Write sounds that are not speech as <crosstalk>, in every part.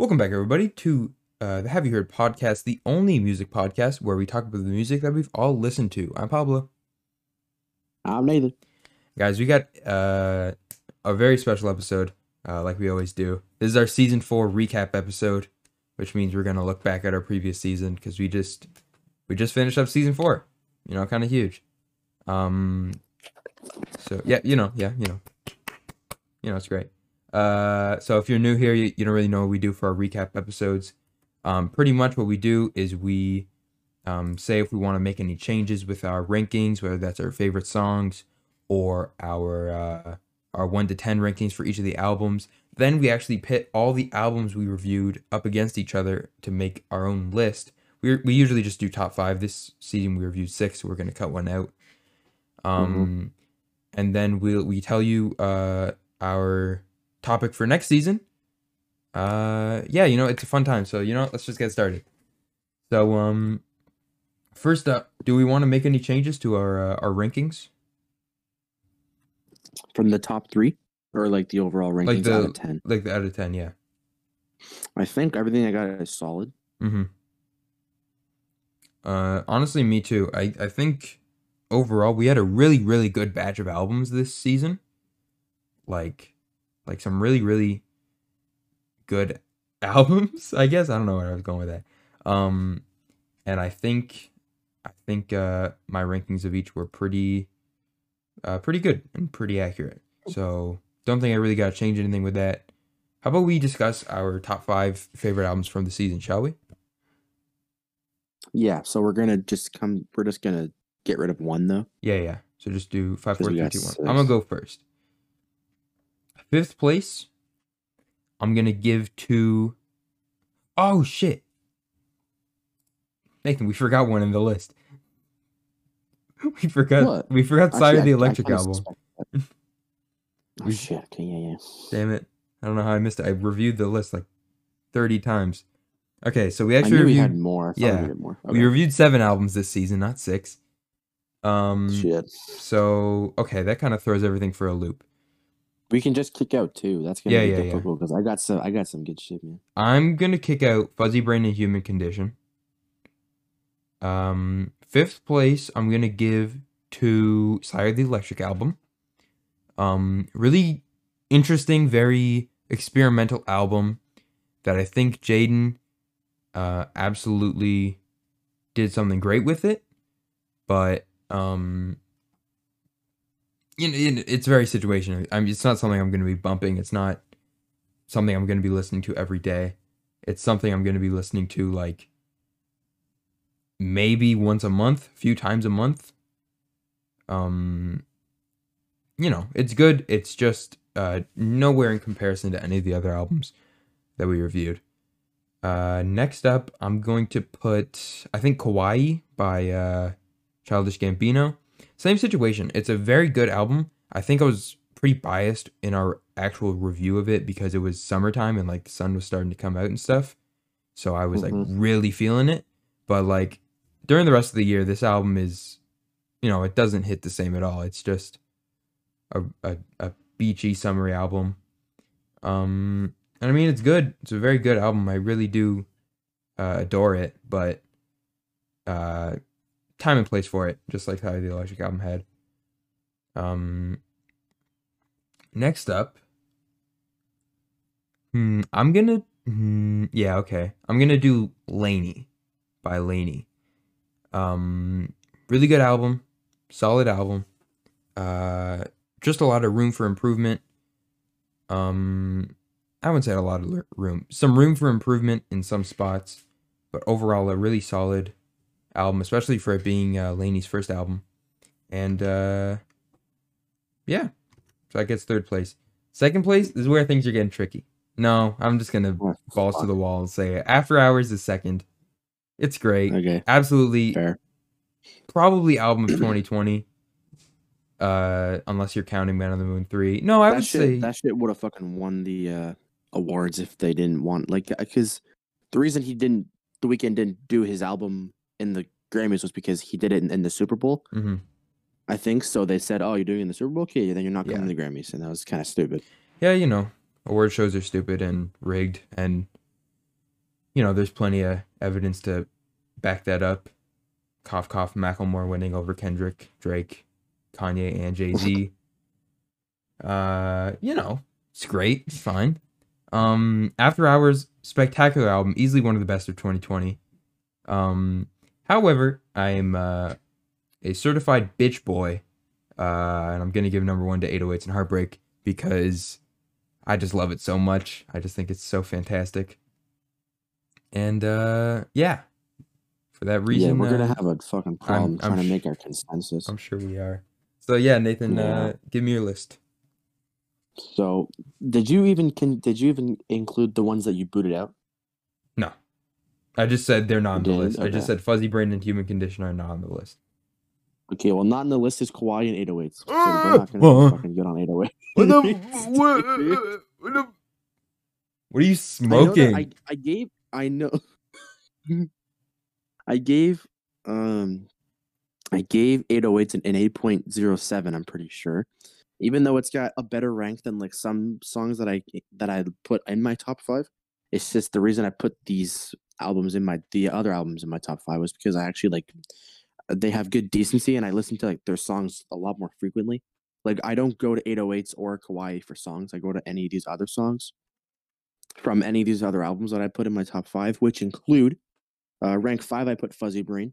Welcome back, everybody, to uh, the Have You Heard podcast, the only music podcast where we talk about the music that we've all listened to. I'm Pablo. I'm Nathan. Guys, we got uh, a very special episode, uh, like we always do. This is our season four recap episode, which means we're gonna look back at our previous season because we just we just finished up season four. You know, kind of huge. Um, so yeah, you know, yeah, you know, you know, it's great. Uh, so if you're new here, you, you don't really know what we do for our recap episodes. Um, pretty much what we do is we um, say if we want to make any changes with our rankings, whether that's our favorite songs or our uh, our one to ten rankings for each of the albums. Then we actually pit all the albums we reviewed up against each other to make our own list. We we usually just do top five. This season we reviewed six, so we're gonna cut one out. Um, and then we'll we tell you uh our topic for next season. Uh, yeah, you know it's a fun time. So you know, let's just get started. So um, first up, do we want to make any changes to our uh, our rankings? From the top three, or like the overall rankings Like the out of ten. like the out of ten, yeah. I think everything I got is solid. Mm-hmm. Uh, honestly, me too. I I think overall we had a really really good batch of albums this season. Like, like some really really good albums. I guess I don't know where I was going with that. Um, and I think I think uh my rankings of each were pretty uh pretty good and pretty accurate. So don't think I really got to change anything with that. How about we discuss our top five favorite albums from the season, shall we? Yeah, so we're gonna just come. We're just gonna get rid of one though. Yeah, yeah. So just do five, four, three, two, one. six. I'm gonna go first. Fifth place, I'm gonna give to. Oh shit, Nathan, we forgot one in the list. <laughs> We forgot. What? We forgot Actually, SYRE the Electric album. <laughs> oh shit! Okay, yeah, yeah. Damn it! I don't know how I missed it. I reviewed the list like thirty times. Okay, so we actually knew we had more. Yeah, we had more. We reviewed seven albums this season, not six. Um. Shit. So okay, that kind of throws everything for a loop. We can just kick out too. That's gonna Yeah, be yeah, yeah. difficult because I got some. I got some good shit, man. I'm gonna kick out Fuzzy Brain and Human Condition. Um, fifth place, I'm gonna give to SYRE the Electric album. Um, really interesting, very experimental album that I think Jaden uh absolutely did something great with it, but um. You know, it's very situational. I mean, it's not something I'm going to be bumping. It's not something I'm going to be listening to every day. It's something I'm going to be listening to like maybe once a month, a few times a month. Um you know, it's good. It's just uh nowhere in comparison to any of the other albums that we reviewed. Uh next up, I'm going to put I think Kauai by uh Childish Gambino. Same situation. It's a very good album. I think I was pretty biased in our actual review of it because it was summertime and like the sun was starting to come out and stuff. So I was like Mhm. really feeling it. But like during the rest of the year, this album is, you know, it doesn't hit the same at all. It's just a a, a beachy summery album. Um, and I mean, it's good. It's a very good album. I really do uh, adore it. But uh, time and place for it, just like how the Electric album had. Um, next up, hmm, I'm gonna, hmm, yeah, okay, I'm gonna do LANY by LANY. Um, really good album, solid album. Uh, just a lot of room for improvement. Um, I wouldn't say a lot of room, some room for improvement in some spots, but overall a really solid album, especially for it being uh, LANY's first album. And uh, yeah, so that gets third place. Second place is where things are getting tricky. No, I'm just gonna balls to the wall and say After Hours is second. It's great, Okay, absolutely, fair. probably album of 2020. Uh, unless you're counting Man on the Moon three. No, I that would shit, say that shit would have fucking won the uh, awards if they didn't want like because the reason he didn't the Weeknd didn't do his album in the Grammys was because he did it in, in the Super Bowl. Mhm. I think so. They said, "Oh, you're doing it in the Super Bowl, okay? Then you're not coming Yeah. to the Grammys," and that was kind of stupid. yeah, you know, award shows are stupid and rigged, and you know, there's plenty of evidence to back that up. Cough, cough, Macklemore winning over Kendrick, Drake, Kanye, and Jay Z. <laughs> uh, you know, it's great. It's fine. Um, After Hours, spectacular album, easily one of the best of 2020. Um, however, I'm uh, a certified bitch boy, uh, and I'm gonna give number one to 808s and Heartbreak because I just love it so much. I just think it's so fantastic. And uh, yeah, for that reason, yeah, we're gonna uh, have a fucking problem I'm trying to sh- make our consensus. I'm sure we are. So yeah, Nathan, Yeah. uh, give me your list. So, did you even can did you even include the ones that you booted out? No, I just said they're not on the did? list. I just said Fuzzy Brain and Human Condition are not on the list. Okay, well, not on the list is Kauai and 808s. So Ah, we're not gonna well. be fucking good on 808. What the? what, what, the- what are you I smoking? I, I gave I know <laughs> I gave um I gave 808s an, an 8.07, I'm pretty sure. Even though it's got a better rank than like some songs that I that I put in my top five. It's just the reason I put these albums in my the other albums in my top five was because I actually like they have good decency and I listen to like their songs a lot more frequently. Like I don't go to 808s or Kauai for songs. I go to any of these other songs from any of these other albums that I put in my top five, which include uh, rank five. I put Fuzzy Brain.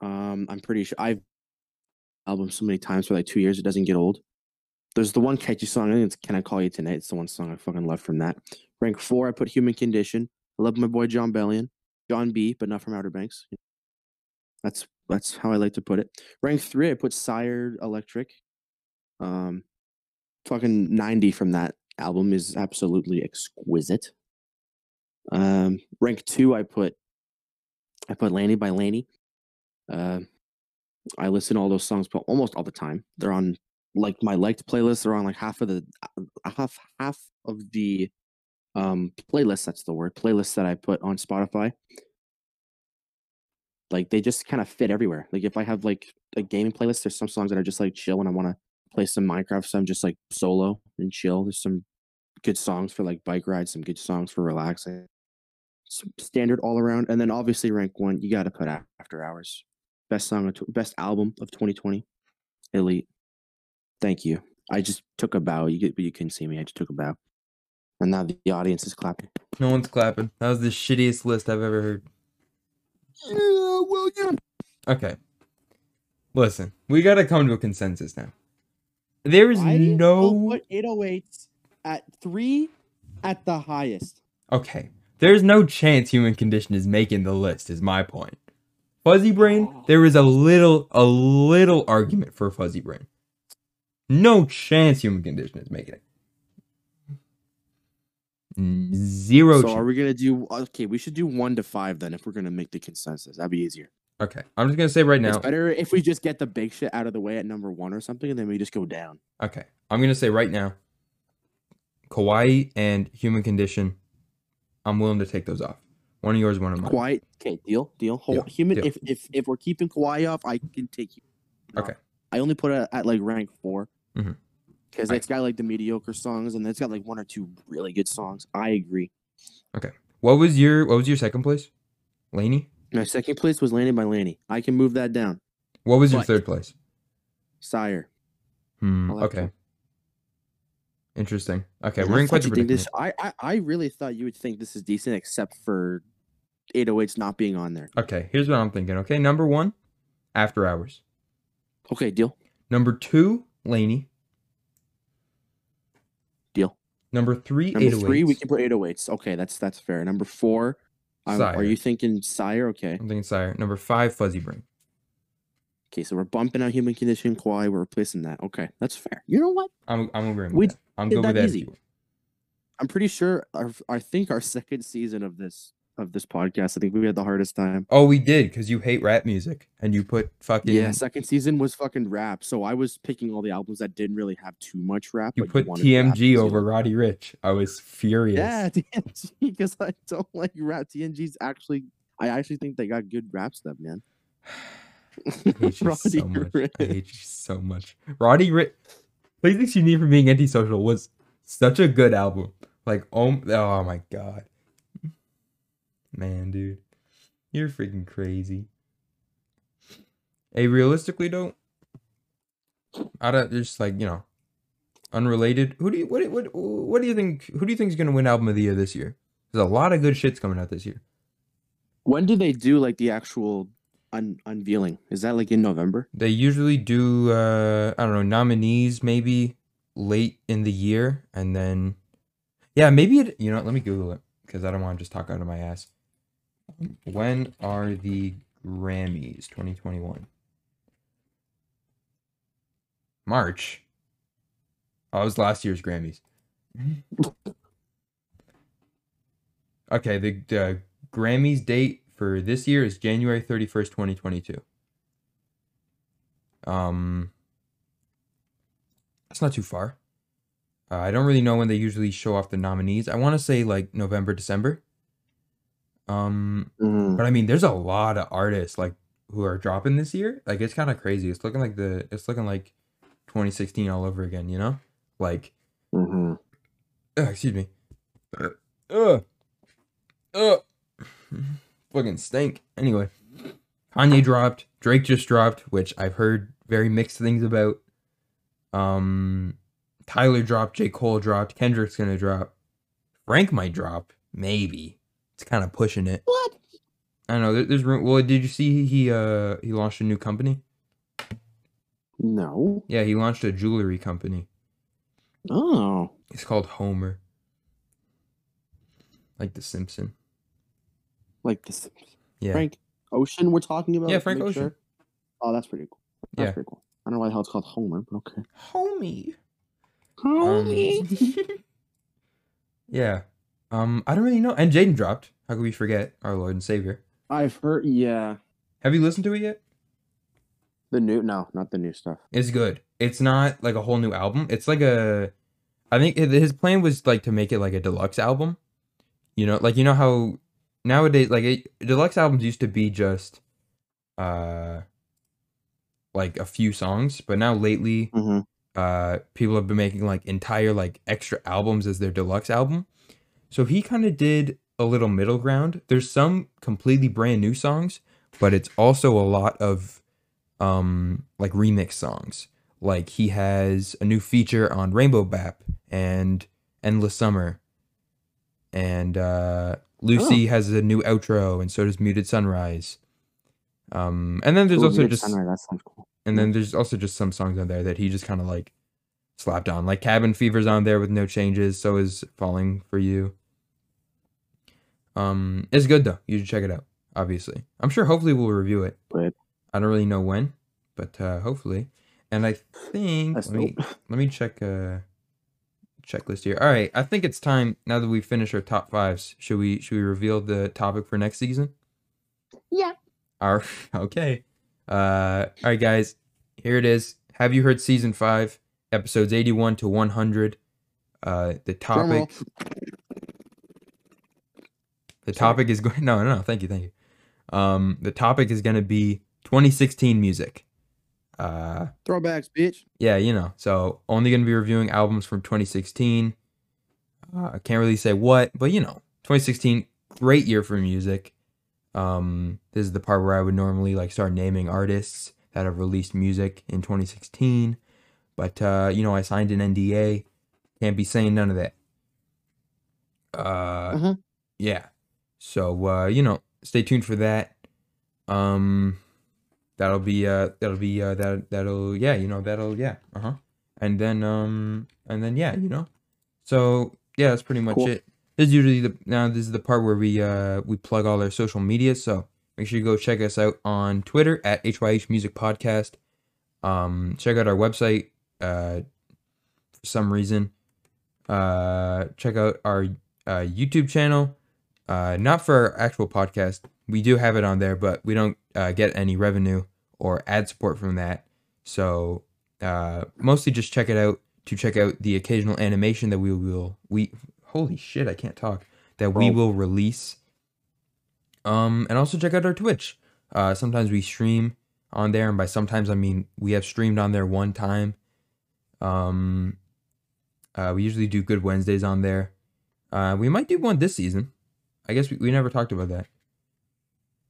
Um, I'm pretty sure I've album so many times for like two years it doesn't get old. There's the one catchy song. I think it's "Can I Call You Tonight." It's the one song I fucking love from that. Rank four, I put "Human Condition." I love my boy Jon Bellion, John B, but not from Outer Banks. That's that's how I like to put it. Rank three, I put "SYRE Electric." Um, fucking ninety from that album is absolutely exquisite. Um, rank two, I put I put LANY by LANY. Uh, I listen to all those songs almost all the time. They're on like my liked playlist. They're on like half of the uh, half half of the um playlist. That's the word playlist that I put on Spotify. Like they just kind of fit everywhere. Like if I have like a gaming playlist, there's some songs that are just like chill and I want to play some Minecraft. Some just like solo and chill. There's some good songs for like bike rides. Some good songs for relaxing. Some standard all around, and then obviously rank one. You got to put After Hours, best song, of best album of 2020, Elite. Thank you. I just took a bow. You get, you couldn't see me. I just took a bow, and now the audience is clapping. No one's clapping. That was the shittiest list I've ever heard. Yeah, well, yeah. Okay. Listen, we gotta come to a consensus now. There is I'll no put 808s at three at the highest. okay. There's no chance human condition is making the list, is my point. Fuzzy brain, oh. there is a little a little argument for fuzzy brain. No chance human condition is making it. Zero So are we gonna do? Okay, we should do one to five then if we're gonna make the consensus. That'd be easier. Okay, I'm just gonna say right now. It's better if we just get the big shit out of the way at number one or something, and then we just go down. Okay, I'm gonna say right now. Kauai and human condition. I'm willing to take those off. One of yours, one of mine. Quiet. Okay, deal, deal. Hold, Deal, human. deal. If if if we're keeping Kauai off, I can take you. Okay. I only put it at like rank 4 Mhm. because I- it's got like the mediocre songs, and it's got like one or two really good songs. I agree. Okay. What was your What was your second place? LANY. My second place was Landed by LANY. I can move that down. What was your But- third place? SYRE. Hmm. Okay. Interesting. Okay, And we're in quite thought the you'd think predicament. this. I, I I really thought you would think this is decent, except for 808s not being on there. Okay, here's what I'm thinking. Okay, number one, After Hours. Okay, deal, Number two, LANY. deal. Number three, Number 808s. three, we can put 808s. Okay, that's that's fair. Number four, um, SYRE. are you thinking SYRE? Okay, I'm thinking SYRE. Number five, Fuzzy Brain. okay. So we're bumping out Human Condition, Kauai. We're replacing that. Okay, that's fair. You know what? I'm I'm agreeing We with that. I'm good with that that. easy. I'm pretty sure. Our, I think our <laughs> second season of this of this podcast, I think we had the hardest time. Oh, we did because you hate rap music and you put fucking Yeah, second season was fucking rap. So I was picking all the albums that didn't really have too much rap. you put rap TMG you over Roddy Ricch. I was furious. Yeah, <laughs> TNG because I don't like rap. TMG's actually, I actually think they got good rap stuff, man. I hate <laughs> you Roddy so much. Ricch. I hate you so much. Roddy Ricch. Please Excuse Me for Being Antisocial was such a good album. Like, oh, oh my god. Man, dude. You're freaking crazy. Hey, realistically though, out of just like, you know, unrelated, who do you what what what do you think who do you think is gonna win album of the year this year? There's a lot of good shits coming out this year. When do they do like the actual un- unveiling? Is that like in November? They usually do uh I don't know, nominees maybe late in the year and then yeah, maybe it you know, let me Google it because I don't want to just talk out of my ass. When are the Grammys 2021? March. Oh, it was last year's Grammys. <laughs> okay, the, the Grammys date for this year is January 31st, 2022. Um that's not too far. Uh, I don't really know when they usually show off the nominees. I want to say like November, December. Um Mhm. but I mean, there's a lot of artists like who are dropping this year. Like it's kind of crazy. It's looking like the it's looking like 2016 all over again. You know, like mm-hmm. uh, excuse me. Uh, uh, <sighs> fucking stink. Anyway, Kanye dropped. Drake just dropped, which I've heard very mixed things about. Um, Tyler dropped. J Cole dropped. Kendrick's gonna drop. Frank might drop. Maybe. It's kind of pushing it. What? I don't know. there- There's room. Well, did you see he uh he launched a new company? No. Yeah, he launched a jewelry company. Oh. It's called Homer. Like the Simpson. Like this Yeah. Frank Ocean we're talking about? Yeah, Frank Ocean. sure? Oh, that's pretty cool. That's Yeah. pretty cool. I don't know why the hell it's called Homer, but okay. Homie. Homie. Um, <laughs> <laughs> yeah. Um, I don't really know. And Jaden dropped. How could we forget our Lord and Savior? I've heard yeah. Have you listened to it yet? The new no, not the new stuff. It's good. It's not like a whole new album. It's like a. I think his plan was like to make it like a deluxe album. You know, like you know how nowadays like it, deluxe albums used to be just, uh, like a few songs, but now lately Mm-hmm. uh people have been making like entire like extra albums as their deluxe album so he kind of did a little middle ground there's some completely brand new songs but it's also a lot of um like remix songs like he has a new feature on rainbow bap and endless summer and uh lucy has a new outro and so does muted sunrise um and then there's also just Sunrise, cool. and then there's also just some songs on there that he just kind of like slapped on. Like Cabin Fever's on there with no changes. So is Falling for You. Um, it's good though. You should check it out. Obviously, I'm sure. Hopefully, we'll review it. Good. I don't really know when, but uh, hopefully. And I think That's let me dope. <laughs> let me check uh checklist here. All right, I think it's time now that we finished our top fives. Should we should we reveal the topic for next season? Yeah. Our <laughs> okay. Uh, all right, guys. Here it is. Have you heard season five, episodes eighty-one to one hundred? Uh, the Drum roll. topic. The Sorry. topic is going. <laughs> No, no, no. Thank you, thank you. Um, the topic is going to be 2016 music. Uh, Throwbacks, bitch. yeah, you know. So only going to be reviewing albums from 2016. Uh, I can't really say what, but you know, 2016 great year for music. Um, this is the part where I would normally like start naming artists that have released music in 2016, but uh, you know, I signed an NDA. Can't be saying none of that. Uh, Mhm. yeah. So uh, you know, stay tuned for that. Um, that'll be uh, that'll be uh, that that'll yeah, you know, that'll yeah, uh huh. And then um, and then yeah, you know. So yeah, that's pretty much Cool. it. This is usually the now this is the part where we uh we plug all our social media. So make sure you go check us out on Twitter at HYH Music Podcast. Um, check out our website. Uh, for some reason, uh, check out our uh, YouTube channel. Uh, not for our actual podcast. We do have it on there, but we don't uh, get any revenue or ad support from that. So uh, mostly just check it out to check out the occasional animation that we will we holy shit I can't talk that we will release. Um, and also check out our Twitch. Uh, sometimes we stream on there, and by sometimes I mean we have streamed on there one time. Um, uh, we usually do Good Wednesdays on there. Uh, we might do one this season. I guess we, we never talked about that.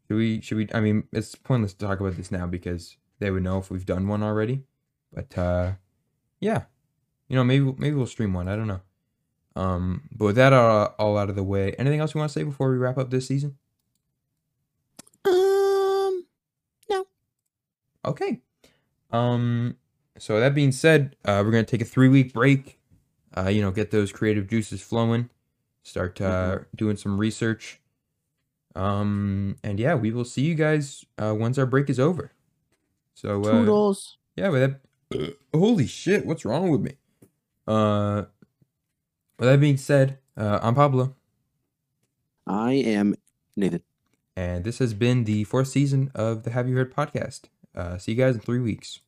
Should we? Should we? I mean, it's pointless to talk about this now because they would know if we've done one already. But uh, yeah, you know, maybe maybe we'll stream one. I don't know. Um, but with that all, all out of the way, anything else you want to say before we wrap up this season? Um, no. Okay. Um, so that being said, uh, we're gonna take a three week break. Uh, you know, get those creative juices flowing. Start uh, doing some research. Um, and yeah, we will see you guys uh, once our break is over. So uh, Toodles. yeah, with that, <clears throat> holy shit, what's wrong with me? Uh, with that being said, uh, I'm Pablo, I am Nathan. and this has been the fourth season of the Have You Heard podcast. Uh, see you guys in three weeks.